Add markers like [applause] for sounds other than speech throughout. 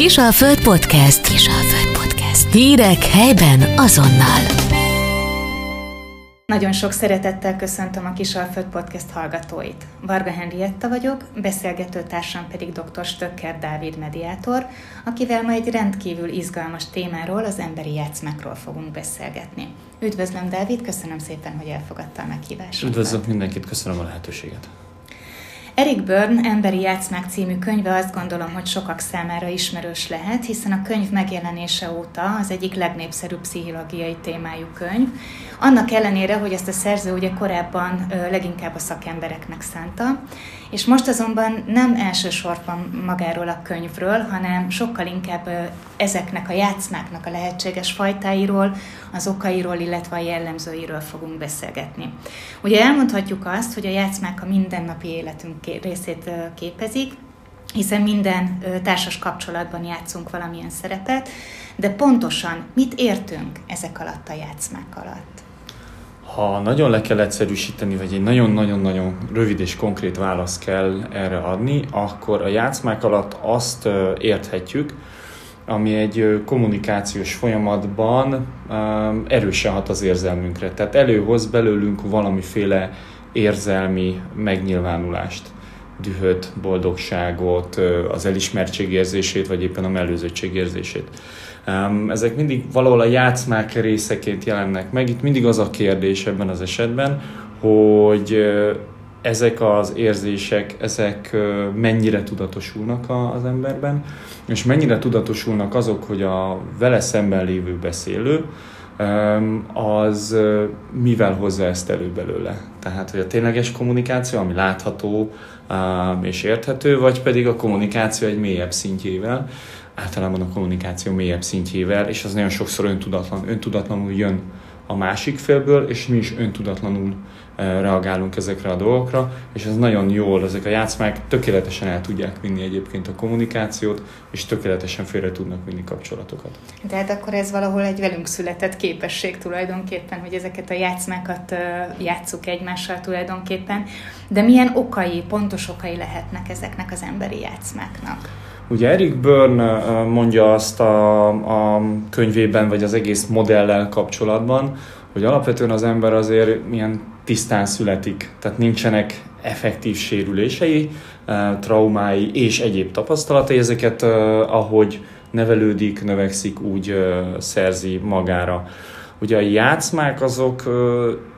Kisalföld Podcast. Kisalföld Podcast. Hírek helyben azonnal. Nagyon sok szeretettel köszöntöm a Kisalföld Podcast hallgatóit. Varga Henrietta vagyok, beszélgető társam pedig dr. Stöcker Dávid mediátor, akivel ma egy rendkívül izgalmas témáról, az emberi játszmákról fogunk beszélgetni. Üdvözlöm, Dávid, köszönöm szépen, hogy elfogadta a meghívásunkat. Üdvözlök mindenkit, köszönöm a lehetőséget. Eric Byrne Emberi Játszmák című könyve azt gondolom, hogy sokak számára ismerős lehet, hiszen a könyv megjelenése óta az egyik legnépszerűbb pszichológiai témájú könyv. Annak ellenére, hogy ezt a szerző ugye korábban leginkább a szakembereknek szánta, és most azonban nem elsősorban magáról a könyvről, hanem sokkal inkább ezeknek a játszmáknak a lehetséges fajtáiról, az okairól, illetve a jellemzőiről fogunk beszélgetni. Ugye elmondhatjuk azt, hogy a játszmák a mindennapi életünk részét képezik, hiszen minden társas kapcsolatban játszunk valamilyen szerepet, de pontosan mit értünk ezek alatt a játszmák alatt? Ha nagyon le kell egyszerűsíteni, vagy egy nagyon-nagyon-nagyon rövid és konkrét választ kell erre adni, akkor a játszmák alatt azt érthetjük, ami egy kommunikációs folyamatban erősen hat az érzelmünkre. Tehát előhoz belőlünk valamiféle érzelmi megnyilvánulást, dühöt, boldogságot, az elismertség érzését, vagy éppen a mellőzöttség érzését. Ezek mindig valahol a játszmák részeként jelennek meg. Itt mindig az a kérdés ebben az esetben, hogy ezek az érzések, ezek mennyire tudatosulnak az emberben, és mennyire tudatosulnak azok, hogy a vele szemben lévő beszélő, az mivel hozza ezt elő belőle. Tehát, hogy a tényleges kommunikáció, ami látható és érthető, vagy pedig a kommunikáció egy mélyebb szintjével, általában a kommunikáció mélyebb szintjével, és az nagyon sokszor öntudatlan, öntudatlanul jön a másik félből, és mi is öntudatlanul reagálunk ezekre a dolgokra, és ez nagyon jól, ezek a játszmák tökéletesen el tudják vinni egyébként a kommunikációt, és tökéletesen félre tudnak vinni kapcsolatokat. Tehát akkor ez valahol egy velünk született képesség tulajdonképpen, hogy ezeket a játszmákat játsszuk egymással tulajdonképpen, de milyen okai, pontos okai lehetnek ezeknek az emberi játszmáknak? Ugye Eric Byrne mondja azt a, a könyvében, vagy az egész modellel kapcsolatban, hogy alapvetően az ember azért milyen tisztán születik, tehát nincsenek effektív sérülései, traumái és egyéb tapasztalatai, ezeket ahogy nevelődik, növekszik, úgy szerzi magára. Ugye a játszmák azok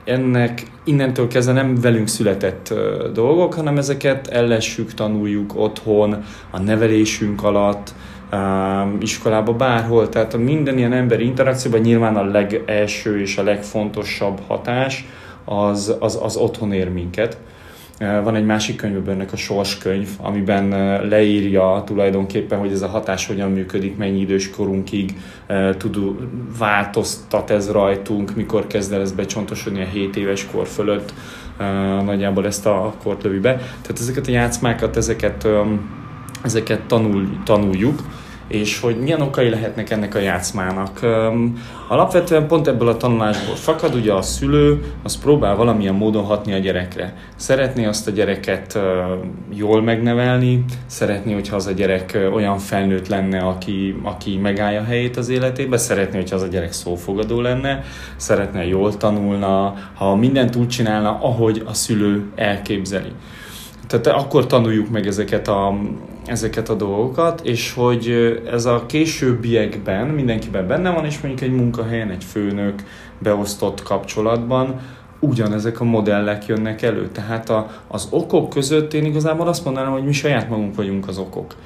ennek innentől kezdve nem velünk született dolgok, hanem ezeket ellessük, tanuljuk otthon, a nevelésünk alatt, iskolába, bárhol. Tehát a minden ilyen emberi interakcióban nyilván a legelső és a legfontosabb hatás az, az, az otthon ér minket. Van egy másik könyvben ennek a sorskönyv, amiben leírja tulajdonképpen, hogy ez a hatás hogyan működik, mennyi idős korunkig tud, változtat ez rajtunk, mikor kezd el ez becsontosodni a 7 éves kor fölött, nagyjából ezt a kort lövi be. Tehát ezeket a játszmákat, ezeket, ezeket tanul, tanuljuk, és hogy milyen okai lehetnek ennek a játszmának. Alapvetően pont ebből a tanulásból fakad, ugye a szülő az próbál valamilyen módon hatni a gyerekre. Szeretné azt a gyereket jól megnevelni, szeretné, hogyha az a gyerek olyan felnőtt lenne, aki, aki megállja a helyét az életébe, szeretné, hogyha az a gyerek szófogadó lenne, szeretne jól tanulna, ha mindent úgy csinálna, ahogy a szülő elképzeli. Tehát akkor tanuljuk meg ezeket a, ezeket a dolgokat, és hogy ez a későbbiekben mindenkiben benne van, és mondjuk egy munkahelyen, egy főnök beosztott kapcsolatban ugyanezek a modellek jönnek elő. Tehát a, az okok között én igazából azt mondanám, hogy mi saját magunk vagyunk az okok.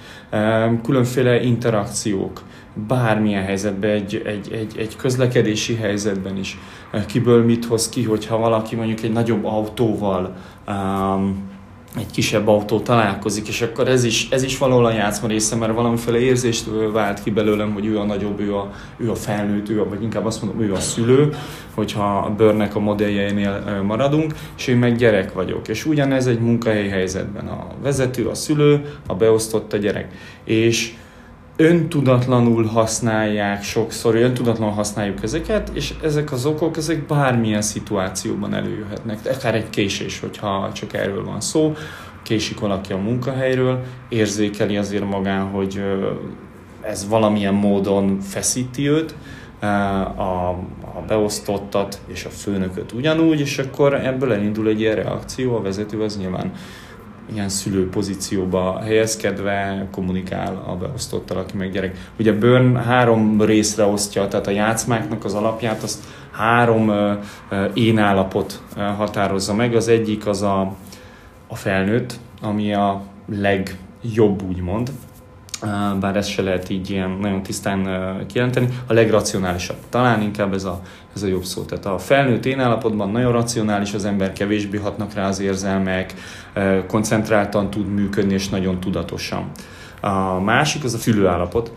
Különféle interakciók, bármilyen helyzetben, egy, egy, egy, egy közlekedési helyzetben is, kiből mit hoz ki, hogyha valaki mondjuk egy nagyobb autóval um, egy kisebb autó találkozik, és akkor ez is, ez is valahol a játszma része, mert valamiféle érzést vált ki belőlem, hogy ő a nagyobb, ő a, ő a felnőtt, ő a, vagy inkább azt mondom, ő a szülő, hogyha a bőrnek a modelljeinél maradunk, és én meg gyerek vagyok. És ugyanez egy munkahelyi helyzetben. A vezető, a szülő, a beosztott a gyerek. És öntudatlanul használják sokszor, öntudatlanul használjuk ezeket, és ezek az okok, ezek bármilyen szituációban előjöhetnek. Akár egy késés, hogyha csak erről van szó, késik valaki a munkahelyről, érzékeli azért magán, hogy ez valamilyen módon feszíti őt, a, a beosztottat és a főnököt ugyanúgy, és akkor ebből elindul egy ilyen reakció, a vezető az nyilván ilyen szülő pozícióba helyezkedve kommunikál a beosztottal, aki meg gyerek. Ugye Burn három részre osztja, tehát a játszmáknak az alapját, azt három én állapot határozza meg. Az egyik az a, a felnőtt, ami a legjobb, úgymond, bár ezt se lehet így ilyen nagyon tisztán kijelenteni, a legracionálisabb. Talán inkább ez a, ez a jobb szó. Tehát a felnőtt én állapotban nagyon racionális az ember, kevésbé hatnak rá az érzelmek, koncentráltan tud működni, és nagyon tudatosan. A másik az a fülőállapot,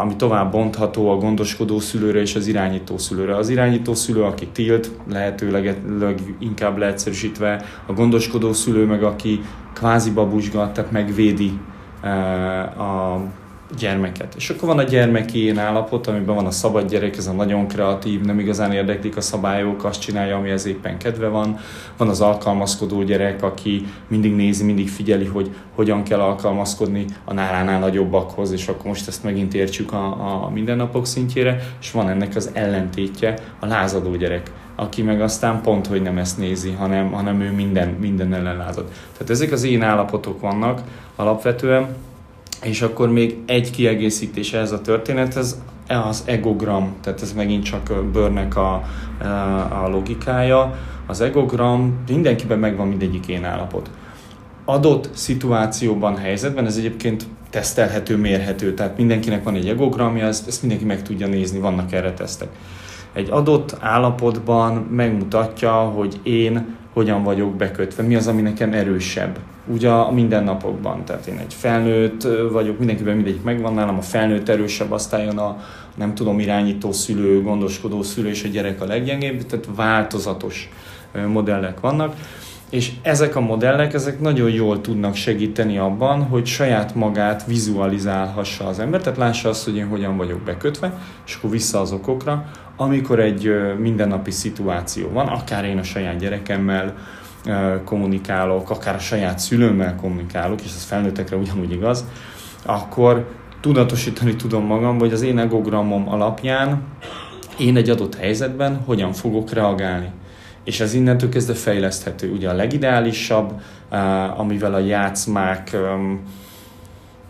ami tovább bontható a gondoskodó szülőre és az irányító szülőre. Az irányító szülő, aki tilt, lehetőleg inkább leegyszerűsítve, a gondoskodó szülő meg, aki kvázi babusgat, tehát megvédi a gyermeket. És akkor van a gyermeki én állapot, amiben van a szabad gyerek, ez a nagyon kreatív, nem igazán érdeklik a szabályok, azt csinálja, ami ez éppen kedve van. Van az alkalmazkodó gyerek, aki mindig nézi, mindig figyeli, hogy hogyan kell alkalmazkodni a nálánál nagyobbakhoz, és akkor most ezt megint értsük a, a mindennapok szintjére, és van ennek az ellentétje, a lázadó gyerek aki meg aztán pont, hogy nem ezt nézi, hanem, hanem ő minden, minden ellen lázad. Tehát ezek az én állapotok vannak alapvetően, és akkor még egy kiegészítés ez a történethez, az egogram, tehát ez megint csak Börnek a, a logikája. Az egogram mindenkiben megvan mindegyik én állapot. Adott szituációban, helyzetben, ez egyébként tesztelhető, mérhető, tehát mindenkinek van egy egogramja, ezt, ezt mindenki meg tudja nézni, vannak erre tesztek. Egy adott állapotban megmutatja, hogy én hogyan vagyok bekötve, mi az, ami nekem erősebb. Ugye a mindennapokban, tehát én egy felnőtt vagyok, mindenkiben mindegyik megvan nálam, a felnőtt erősebb, aztán jön a nem tudom, irányító szülő, gondoskodó szülő és a gyerek a leggyengébb, tehát változatos modellek vannak. És ezek a modellek, ezek nagyon jól tudnak segíteni abban, hogy saját magát vizualizálhassa az ember, tehát lássa azt, hogy én hogyan vagyok bekötve, és akkor vissza az okokra, amikor egy mindennapi szituáció van, akár én a saját gyerekemmel kommunikálok, akár a saját szülőmmel kommunikálok, és ez felnőttekre ugyanúgy igaz, akkor tudatosítani tudom magam, hogy az én egogramom alapján én egy adott helyzetben hogyan fogok reagálni. És ez innentől kezdve fejleszthető. Ugye a legideálisabb, amivel a játszmák,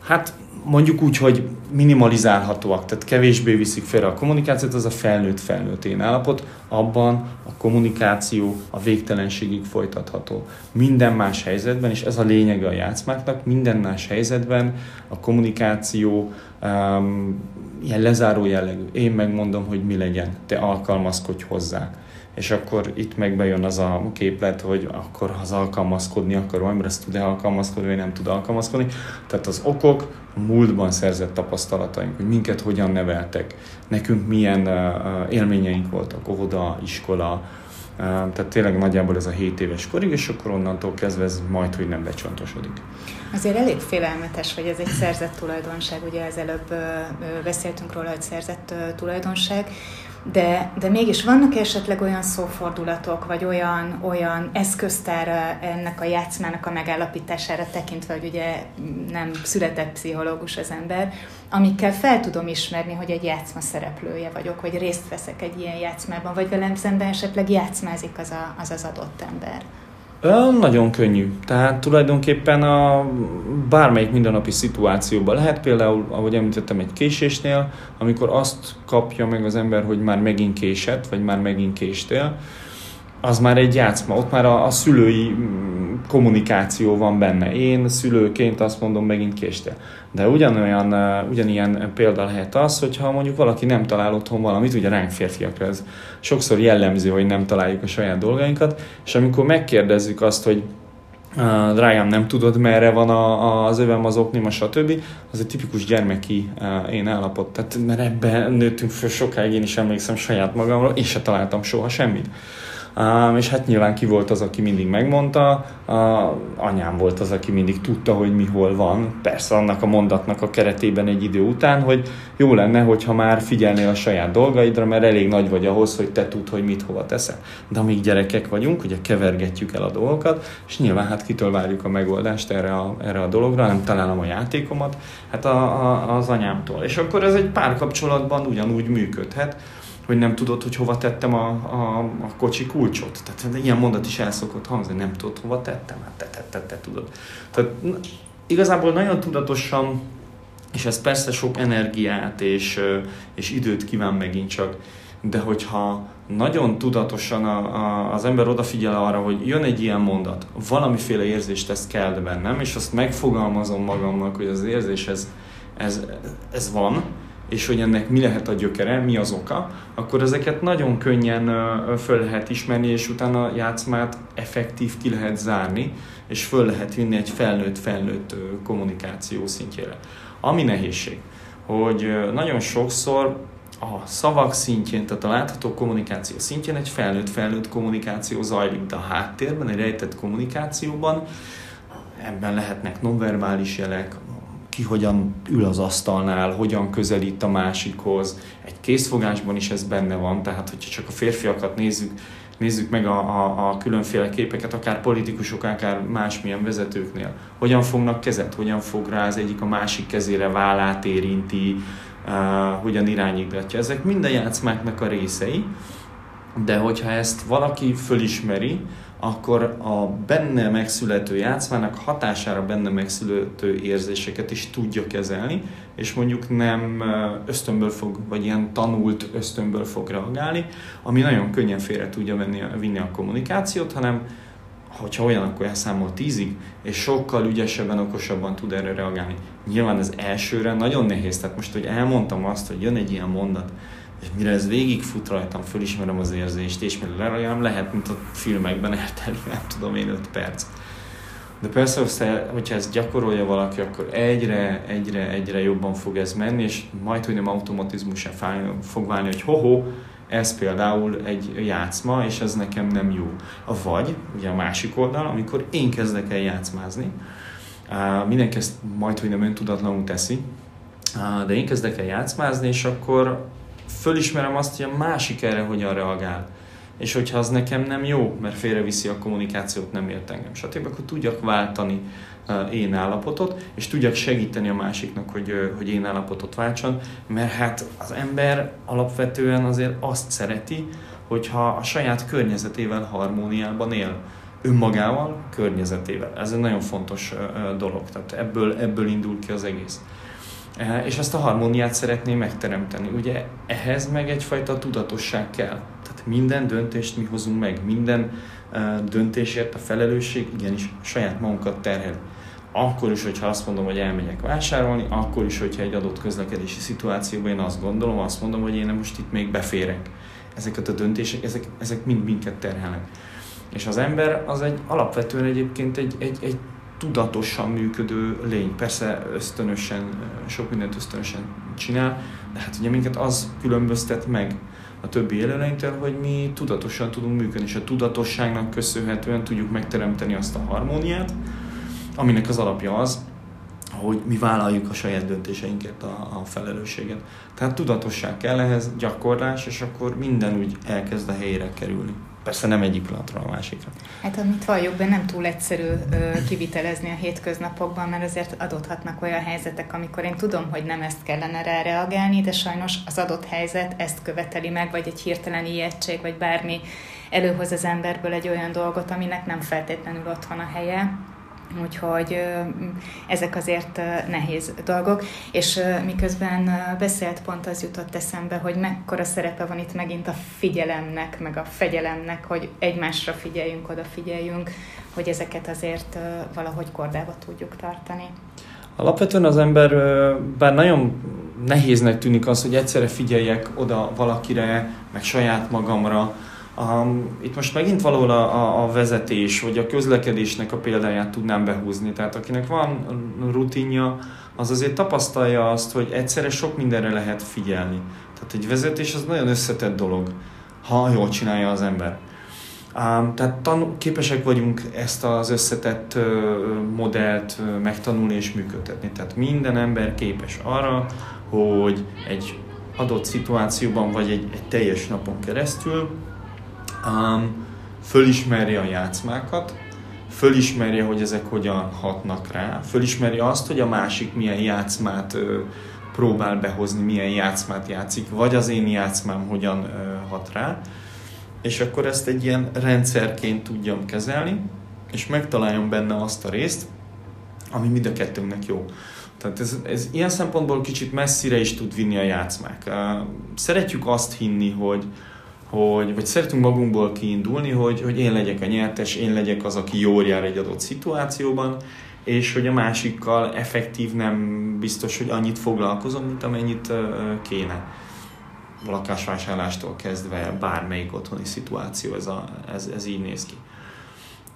hát mondjuk úgy, hogy minimalizálhatóak, tehát kevésbé viszik félre a kommunikációt, az a felnőtt-felnőtt én állapot, abban a kommunikáció a végtelenségig folytatható. Minden más helyzetben, és ez a lényege a játszmáknak, minden más helyzetben a kommunikáció um, ilyen lezáró jellegű. Én megmondom, hogy mi legyen, te alkalmazkodj hozzá és akkor itt meg bejön az a képlet, hogy akkor az alkalmazkodni akar, vagy ezt tud-e alkalmazkodni, vagy nem tud alkalmazkodni. Tehát az okok, a múltban szerzett tapasztalataink, hogy minket hogyan neveltek, nekünk milyen élményeink voltak, óvoda, iskola, tehát tényleg nagyjából ez a 7 éves korig, és akkor onnantól kezdve ez majd, hogy nem becsontosodik. Azért elég félelmetes, hogy ez egy szerzett tulajdonság, ugye ezelőbb uh, beszéltünk róla, hogy szerzett tulajdonság, de, de mégis vannak esetleg olyan szófordulatok, vagy olyan, olyan eszköztára ennek a játszmának a megállapítására tekintve, hogy ugye nem született pszichológus az ember, amikkel fel tudom ismerni, hogy egy játszma szereplője vagyok, vagy részt veszek egy ilyen játszmában, vagy velem szemben esetleg játszmázik az a, az, az adott ember. Nagyon könnyű. Tehát tulajdonképpen a bármelyik mindennapi szituációban lehet például, ahogy említettem, egy késésnél, amikor azt kapja meg az ember, hogy már megint késett, vagy már megint késtél, az már egy játszma, ott már a, a szülői mm, kommunikáció van benne. Én szülőként azt mondom, megint késtél. De ugyanolyan, ugyanilyen példa lehet az, hogyha mondjuk valaki nem talál otthon valamit, ugye ránk férfiakra ez sokszor jellemző, hogy nem találjuk a saját dolgainkat, és amikor megkérdezzük azt, hogy drágám, nem tudod, merre van a, a, az övem, az oknim, a stb. Az egy tipikus gyermeki uh, én állapot. Tehát, mert ebben nőttünk föl sokáig, én is emlékszem saját magamra, én se találtam soha semmit. Um, és hát nyilván ki volt az, aki mindig megmondta, uh, anyám volt az, aki mindig tudta, hogy mi hol van. Persze annak a mondatnak a keretében egy idő után, hogy jó lenne, hogyha már figyelnél a saját dolgaidra, mert elég nagy vagy ahhoz, hogy te tudd, hogy mit hova teszel. De amíg gyerekek vagyunk, ugye kevergetjük el a dolgokat, és nyilván hát kitől várjuk a megoldást erre a, erre a dologra, nem találom a játékomat, hát a, a, az anyámtól. És akkor ez egy párkapcsolatban ugyanúgy működhet, hogy nem tudod, hogy hova tettem a, a, a kocsi kulcsot. Tehát ilyen mondat is el szokott hangzni, nem tudod, hova tettem, hát te, te, te, te tudod. Tehát igazából nagyon tudatosan, és ez persze sok energiát és, és időt kíván megint csak, de hogyha nagyon tudatosan a, a, az ember odafigyel arra, hogy jön egy ilyen mondat, valamiféle érzést tesz kell bennem, és azt megfogalmazom magamnak, hogy az érzés ez, ez, ez van, és hogy ennek mi lehet a gyökere, mi az oka, akkor ezeket nagyon könnyen föl lehet ismerni, és utána a játszmát effektív ki lehet zárni, és föl lehet vinni egy felnőtt-felnőtt kommunikáció szintjére. Ami nehézség, hogy nagyon sokszor a szavak szintjén, tehát a látható kommunikáció szintjén egy felnőtt-felnőtt kommunikáció zajlik, de a háttérben, egy rejtett kommunikációban ebben lehetnek nonverbális jelek, ki hogyan ül az asztalnál, hogyan közelít a másikhoz. Egy készfogásban is ez benne van, tehát hogyha csak a férfiakat nézzük, nézzük meg a, a, a különféle képeket, akár politikusok, akár másmilyen vezetőknél. Hogyan fognak kezet, hogyan fog rá az egyik a másik kezére vállát érinti, uh, hogyan irányítgatja. Ezek minden játszmáknak a részei, de hogyha ezt valaki fölismeri, akkor a benne megszülető játszmának hatására benne megszülető érzéseket is tudja kezelni, és mondjuk nem ösztönből fog, vagy ilyen tanult ösztönből fog reagálni, ami nagyon könnyen félre tudja venni, vinni a kommunikációt, hanem hogyha olyan, akkor elszámol tízig, és sokkal ügyesebben, okosabban tud erre reagálni. Nyilván ez elsőre nagyon nehéz, tehát most, hogy elmondtam azt, hogy jön egy ilyen mondat, és mire ez végigfut rajtam, fölismerem az érzést, és mire lerajám, lehet, mint a filmekben eltelni, [laughs] nem tudom én, 5 perc. De persze, hogyha ezt gyakorolja valaki, akkor egyre, egyre, egyre jobban fog ez menni, és majd, hogy nem automatizmusá fog válni, hogy hoho, ez például egy játszma, és ez nekem nem jó. A vagy, ugye a másik oldal, amikor én kezdek el játszmázni, mindenki ezt majd, hogy nem öntudatlanul teszi, de én kezdek el játszmázni, és akkor fölismerem azt, hogy a másik erre hogyan reagál. És hogyha az nekem nem jó, mert félreviszi a kommunikációt, nem ért engem, stb., akkor tudjak váltani én állapotot, és tudjak segíteni a másiknak, hogy, hogy én állapotot váltson, mert hát az ember alapvetően azért azt szereti, hogyha a saját környezetével harmóniában él önmagával, környezetével. Ez egy nagyon fontos dolog, tehát ebből, ebből indul ki az egész. És ezt a harmóniát szeretném megteremteni. Ugye ehhez meg egyfajta tudatosság kell. Tehát minden döntést mi hozunk meg, minden döntésért a felelősség igenis saját magunkat terhel. Akkor is, hogyha azt mondom, hogy elmegyek vásárolni, akkor is, hogyha egy adott közlekedési szituációban én azt gondolom, azt mondom, hogy én most itt még beférek. Ezeket a döntések, ezek, ezek mind minket terhelnek. És az ember az egy alapvetően egyébként egy, egy, egy tudatosan működő lény. Persze ösztönösen, sok mindent ösztönösen csinál, de hát ugye minket az különböztet meg a többi élőlénytől, hogy mi tudatosan tudunk működni, és a tudatosságnak köszönhetően tudjuk megteremteni azt a harmóniát, aminek az alapja az, hogy mi vállaljuk a saját döntéseinket, a, a felelősséget. Tehát tudatosság kell ehhez, gyakorlás, és akkor minden úgy elkezd a helyére kerülni. Persze nem egyik pillanatról a másikra. Hát amit valljuk be, nem túl egyszerű ö, kivitelezni a hétköznapokban, mert azért adódhatnak olyan helyzetek, amikor én tudom, hogy nem ezt kellene rá reagálni, de sajnos az adott helyzet ezt követeli meg, vagy egy hirtelen ijegység, vagy bármi előhoz az emberből egy olyan dolgot, aminek nem feltétlenül otthon a helye Úgyhogy ezek azért nehéz dolgok, és miközben beszélt, pont az jutott eszembe, hogy mekkora szerepe van itt megint a figyelemnek, meg a fegyelemnek, hogy egymásra figyeljünk, odafigyeljünk, hogy ezeket azért valahogy kordába tudjuk tartani. Alapvetően az ember, bár nagyon nehéznek tűnik az, hogy egyszerre figyeljek oda valakire, meg saját magamra, Um, itt most megint valahol a, a, a vezetés, vagy a közlekedésnek a példáját tudnám behúzni. Tehát akinek van rutinja, az azért tapasztalja azt, hogy egyszerre sok mindenre lehet figyelni. Tehát egy vezetés az nagyon összetett dolog, ha jól csinálja az ember. Um, tehát tanul, képesek vagyunk ezt az összetett uh, modellt uh, megtanulni és működtetni. Tehát minden ember képes arra, hogy egy adott szituációban, vagy egy, egy teljes napon keresztül um, fölismerje a játszmákat, fölismerje, hogy ezek hogyan hatnak rá, fölismerje azt, hogy a másik milyen játszmát ö, próbál behozni, milyen játszmát játszik, vagy az én játszmám hogyan ö, hat rá, és akkor ezt egy ilyen rendszerként tudjam kezelni, és megtaláljam benne azt a részt, ami mind a kettőnknek jó. Tehát ez, ez ilyen szempontból kicsit messzire is tud vinni a játszmák. Szeretjük azt hinni, hogy, hogy, vagy szeretünk magunkból kiindulni, hogy, hogy én legyek a nyertes, én legyek az, aki jól jár egy adott szituációban, és hogy a másikkal effektív nem biztos, hogy annyit foglalkozom, mint amennyit kéne. Lakásvásárlástól kezdve bármelyik otthoni szituáció, ez, a, ez, ez így néz ki.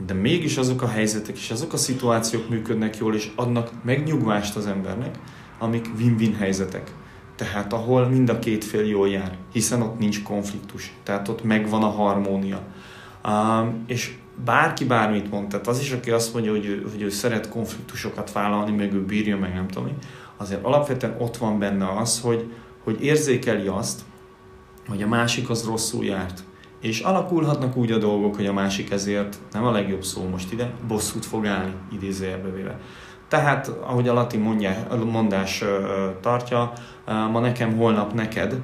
De mégis azok a helyzetek és azok a szituációk működnek jól, és adnak megnyugvást az embernek, amik win-win helyzetek tehát ahol mind a két fél jól jár, hiszen ott nincs konfliktus, tehát ott megvan a harmónia. Um, és bárki bármit mond, tehát az is, aki azt mondja, hogy ő, hogy ő szeret konfliktusokat vállalni, meg ő bírja, meg nem tudom azért alapvetően ott van benne az, hogy, hogy érzékeli azt, hogy a másik az rosszul járt. És alakulhatnak úgy a dolgok, hogy a másik ezért, nem a legjobb szó most ide, bosszút fog állni, idézőjelbe véve. Tehát, ahogy a latin mondja, mondás tartja, ma nekem, holnap neked,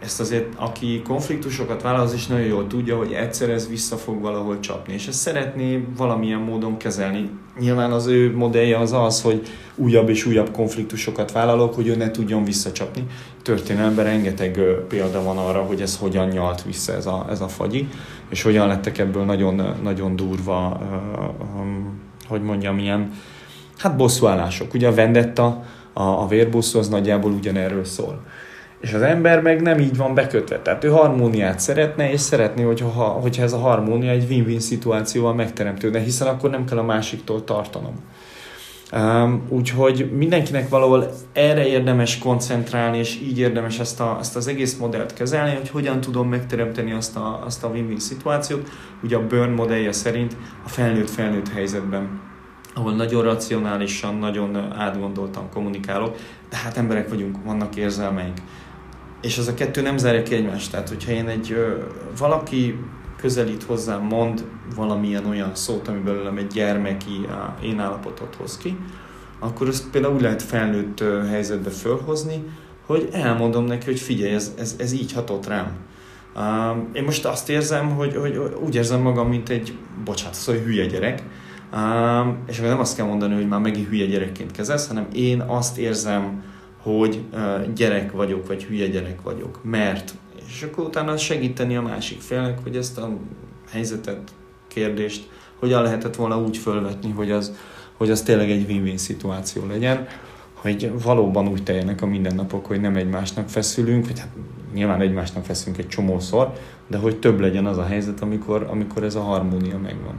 ezt azért, aki konfliktusokat vállal, az is nagyon jól tudja, hogy egyszer ez vissza fog valahol csapni, és ezt szeretné valamilyen módon kezelni. Nyilván az ő modellje az az, hogy újabb és újabb konfliktusokat vállalok, hogy ő ne tudjon visszacsapni. Történelemben rengeteg példa van arra, hogy ez hogyan nyalt vissza ez a, ez a fagyi, és hogyan lettek ebből nagyon, nagyon durva, hogy mondjam, ilyen, hát bosszúállások. Ugye a vendetta, a, a vérbosszú az nagyjából ugyanerről szól. És az ember meg nem így van bekötve. Tehát ő harmóniát szeretne, és szeretné, hogyha, hogyha ez a harmónia egy win-win szituációval megteremtődne, hiszen akkor nem kell a másiktól tartanom. Um, úgyhogy mindenkinek valahol erre érdemes koncentrálni, és így érdemes ezt, a, ezt az egész modellt kezelni, hogy hogyan tudom megteremteni azt a, azt a win-win szituációt. Ugye a Burn modellje szerint a felnőtt-felnőtt helyzetben ahol nagyon racionálisan, nagyon átgondoltan kommunikálok, de hát emberek vagyunk, vannak érzelmeink. És az a kettő nem zárja ki egymást. Tehát, hogyha én egy valaki közelít hozzám, mond valamilyen olyan szót, ami belőlem egy gyermeki én állapotot hoz ki, akkor ezt például úgy lehet felnőtt helyzetbe fölhozni, hogy elmondom neki, hogy figyelj, ez, ez, ez így hatott rám. én most azt érzem, hogy, hogy úgy érzem magam, mint egy, bocsánat, szóval hülye gyerek, Um, és akkor nem azt kell mondani, hogy már megint hülye gyerekként kezelsz, hanem én azt érzem, hogy uh, gyerek vagyok, vagy hülye gyerek vagyok, mert és akkor utána segíteni a másik félnek, hogy ezt a helyzetet, kérdést hogyan lehetett volna úgy fölvetni, hogy az, hogy az tényleg egy win-win szituáció legyen, hogy valóban úgy teljenek a mindennapok, hogy nem egymásnak feszülünk, vagy hát nyilván egymásnak feszülünk egy csomószor, de hogy több legyen az a helyzet, amikor, amikor ez a harmónia megvan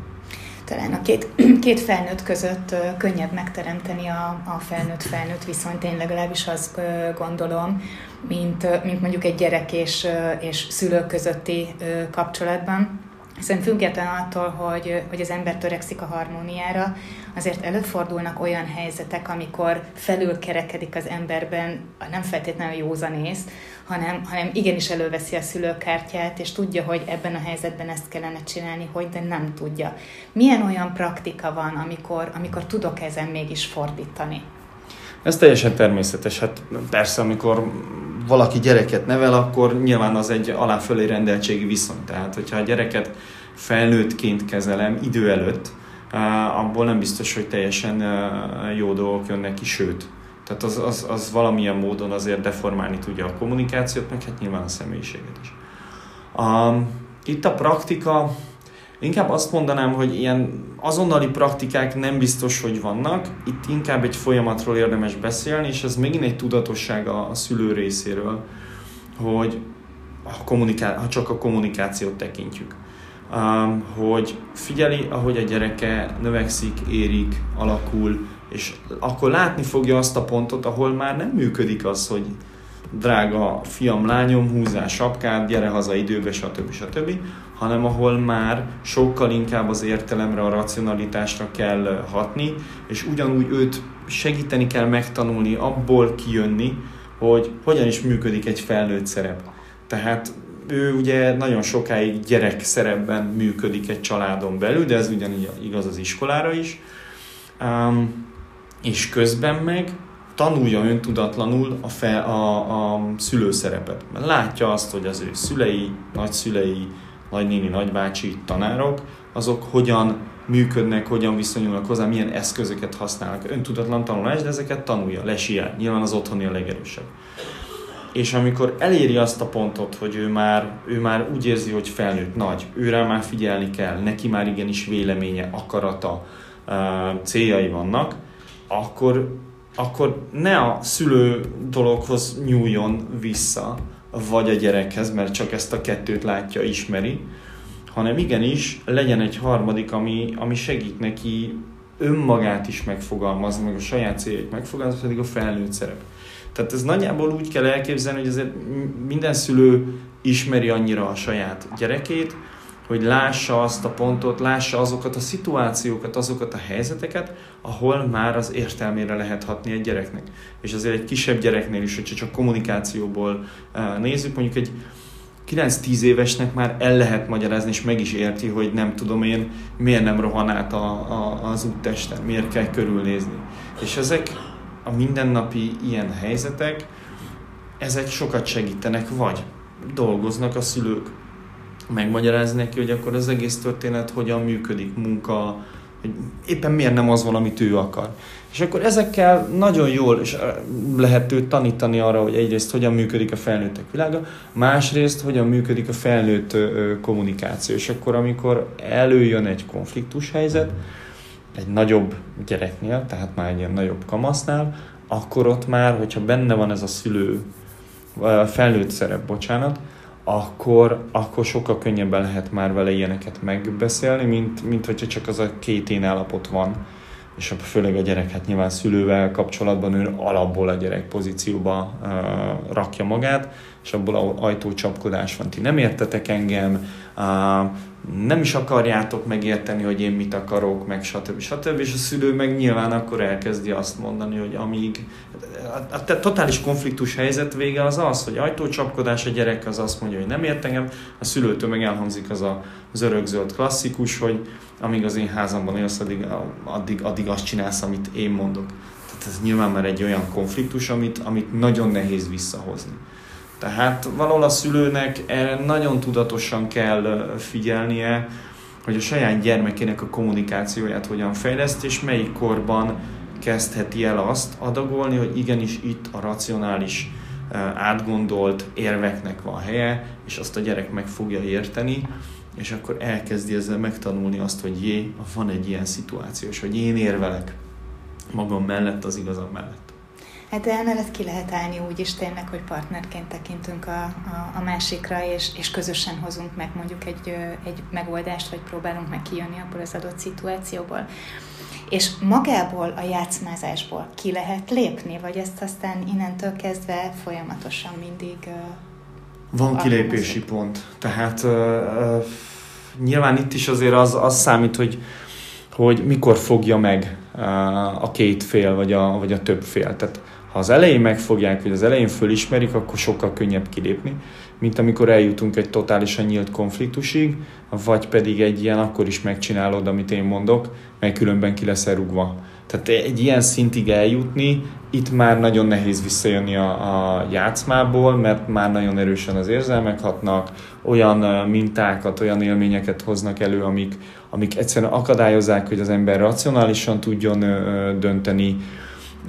talán a két, [clears throat] két felnőtt között könnyebb megteremteni a, a felnőtt-felnőtt viszonyt, én legalábbis azt gondolom, mint, mint mondjuk egy gyerek és, és szülők közötti kapcsolatban. Hiszen független attól, hogy, hogy az ember törekszik a harmóniára, azért előfordulnak olyan helyzetek, amikor felülkerekedik az emberben nem feltétlenül józanész, hanem, hanem igenis előveszi a szülőkártyát, és tudja, hogy ebben a helyzetben ezt kellene csinálni, hogy de nem tudja. Milyen olyan praktika van, amikor, amikor tudok ezen mégis fordítani? Ez teljesen természetes. Hát persze, amikor valaki gyereket nevel, akkor nyilván az egy aláfölé rendeltségi viszony. Tehát, hogyha a gyereket felnőttként kezelem idő előtt, abból nem biztos, hogy teljesen jó dolgok jönnek ki, sőt, tehát az, az, az valamilyen módon azért deformálni tudja a kommunikációt, meg hát nyilván a személyiséget is. Um, itt a praktika, inkább azt mondanám, hogy ilyen azonnali praktikák nem biztos, hogy vannak, itt inkább egy folyamatról érdemes beszélni, és ez megint egy tudatosság a, a szülő részéről, hogy a kommuniká- ha csak a kommunikációt tekintjük. Um, hogy figyeli, ahogy a gyereke növekszik, érik, alakul, és akkor látni fogja azt a pontot, ahol már nem működik az, hogy drága fiam, lányom, húzzál sapkát, gyere haza időbe, stb. stb., hanem ahol már sokkal inkább az értelemre, a racionalitásra kell hatni, és ugyanúgy őt segíteni kell megtanulni, abból kijönni, hogy hogyan is működik egy felnőtt szerep. Tehát ő ugye nagyon sokáig gyerek szerepben működik egy családon belül, de ez ugyanígy igaz az iskolára is. Um, és közben meg tanulja öntudatlanul a, fe, a, a szülőszerepet. Mert látja azt, hogy az ő szülei, nagyszülei, nagynéni, nagybácsi, tanárok, azok hogyan működnek, hogyan viszonyulnak hozzá, milyen eszközöket használnak. Öntudatlan tanulás, de ezeket tanulja, lesiel. Nyilván az otthoni a legerősebb. És amikor eléri azt a pontot, hogy ő már, ő már úgy érzi, hogy felnőtt nagy, őre már figyelni kell, neki már igenis véleménye, akarata, céljai vannak, akkor, akkor ne a szülő dologhoz nyúljon vissza, vagy a gyerekhez, mert csak ezt a kettőt látja, ismeri, hanem igenis legyen egy harmadik, ami, ami segít neki önmagát is megfogalmazni, meg a saját céljait megfogalmazni, pedig a felnőtt szerep. Tehát ez nagyjából úgy kell elképzelni, hogy azért minden szülő ismeri annyira a saját gyerekét, hogy lássa azt a pontot, lássa azokat a szituációkat, azokat a helyzeteket, ahol már az értelmére lehet hatni egy gyereknek. És azért egy kisebb gyereknél is, hogyha csak kommunikációból eh, nézzük, mondjuk egy 9-10 évesnek már el lehet magyarázni, és meg is érti, hogy nem tudom én, miért nem rohan át a, a, az úttesten, miért kell körülnézni. És ezek a mindennapi ilyen helyzetek, ezek sokat segítenek, vagy dolgoznak a szülők, megmagyarázni neki, hogy akkor az egész történet hogyan működik, munka, hogy éppen miért nem az van, amit ő akar. És akkor ezekkel nagyon jól és lehet őt tanítani arra, hogy egyrészt hogyan működik a felnőttek világa, másrészt hogyan működik a felnőtt kommunikáció. És akkor, amikor előjön egy konfliktus helyzet, egy nagyobb gyereknél, tehát már egy ilyen nagyobb kamasznál, akkor ott már, hogyha benne van ez a szülő, felnőtt szerep, bocsánat, akkor, akkor sokkal könnyebben lehet már vele ilyeneket megbeszélni, mint, mint hogyha csak az a két én állapot van, és főleg a gyerek, hát nyilván szülővel kapcsolatban ő alapból a gyerek pozícióba uh, rakja magát, és abból ajtócsapkodás van, ti nem értetek engem, nem is akarjátok megérteni, hogy én mit akarok, meg stb. stb. És a szülő meg nyilván akkor elkezdi azt mondani, hogy amíg a, a totális konfliktus helyzet vége az az, hogy ajtócsapkodás a gyerek az azt mondja, hogy nem ért engem, a szülőtől meg elhangzik az a zörögzöld klasszikus, hogy amíg az én házamban élsz, addig, addig, addig azt csinálsz, amit én mondok. Tehát ez nyilván már egy olyan konfliktus, amit, amit nagyon nehéz visszahozni. Tehát valahol a szülőnek erre nagyon tudatosan kell figyelnie, hogy a saját gyermekének a kommunikációját hogyan fejleszt, és melyik korban kezdheti el azt adagolni, hogy igenis itt a racionális, átgondolt érveknek van helye, és azt a gyerek meg fogja érteni, és akkor elkezdi ezzel megtanulni azt, hogy jé, van egy ilyen szituáció, és hogy én érvelek magam mellett, az igazam mellett. Hát de emellett ki lehet állni úgy is tényleg, hogy partnerként tekintünk a, a, a másikra, és, és közösen hozunk meg mondjuk egy, egy megoldást, vagy próbálunk meg kijönni abból az adott szituációból. És magából a játszmázásból ki lehet lépni, vagy ezt aztán innentől kezdve folyamatosan mindig... Van kilépési pont. Tehát uh, uh, nyilván itt is azért az, az számít, hogy, hogy mikor fogja meg uh, a két fél, vagy a, vagy a több fél. Tehát ha az elején megfogják, hogy az elején fölismerik, akkor sokkal könnyebb kilépni, mint amikor eljutunk egy totálisan nyílt konfliktusig, vagy pedig egy ilyen akkor is megcsinálod, amit én mondok, mert különben ki lesz rúgva. Tehát egy ilyen szintig eljutni, itt már nagyon nehéz visszajönni a, a játszmából, mert már nagyon erősen az érzelmek hatnak, olyan mintákat, olyan élményeket hoznak elő, amik, amik egyszerűen akadályozzák, hogy az ember racionálisan tudjon dönteni.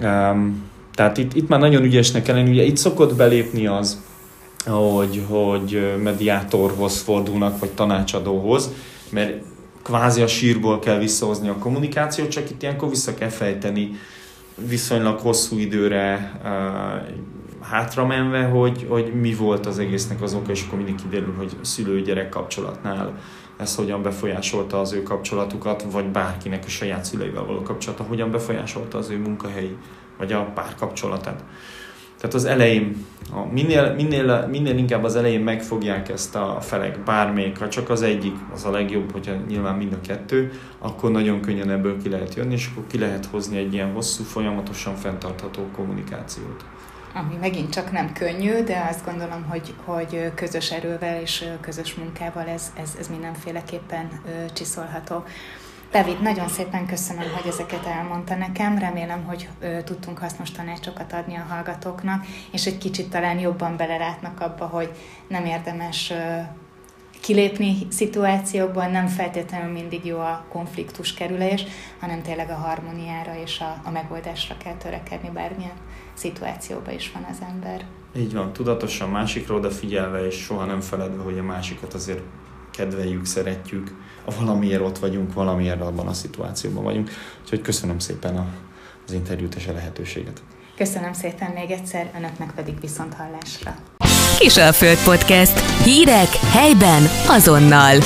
Um, tehát itt, itt már nagyon ügyesnek kell lenni. Ugye itt szokott belépni az, hogy, hogy mediátorhoz fordulnak, vagy tanácsadóhoz, mert kvázi a sírból kell visszahozni a kommunikációt, csak itt ilyenkor vissza kell fejteni viszonylag hosszú időre uh, hátra menve, hogy, hogy mi volt az egésznek az oka, és akkor mindig kiderül, hogy szülő-gyerek kapcsolatnál ez hogyan befolyásolta az ő kapcsolatukat, vagy bárkinek a saját szüleivel való kapcsolata, hogyan befolyásolta az ő munkahelyi vagy a párkapcsolatát. Tehát az elején, a minél, minél, minél inkább az elején megfogják ezt a felek, bármelyik, ha csak az egyik, az a legjobb, hogyha nyilván mind a kettő, akkor nagyon könnyen ebből ki lehet jönni, és akkor ki lehet hozni egy ilyen hosszú, folyamatosan fenntartható kommunikációt ami megint csak nem könnyű, de azt gondolom, hogy, hogy közös erővel és közös munkával ez, ez, ez mindenféleképpen csiszolható. David, nagyon szépen köszönöm, hogy ezeket elmondta nekem. Remélem, hogy ö, tudtunk hasznos tanácsokat adni a hallgatóknak, és egy kicsit talán jobban belelátnak abba, hogy nem érdemes ö, kilépni szituációkban, nem feltétlenül mindig jó a konfliktus kerülés, hanem tényleg a harmóniára és a, a megoldásra kell törekedni, bármilyen szituációban is van az ember. Így van, tudatosan másikra odafigyelve, és soha nem feledve, hogy a másikat azért kedveljük, szeretjük, a valamiért ott vagyunk, valamiért abban a szituációban vagyunk. Úgyhogy köszönöm szépen a, az interjút és a lehetőséget. Köszönöm szépen még egyszer, önöknek pedig viszont hallásra. Kisalföld Podcast. Hírek helyben azonnal.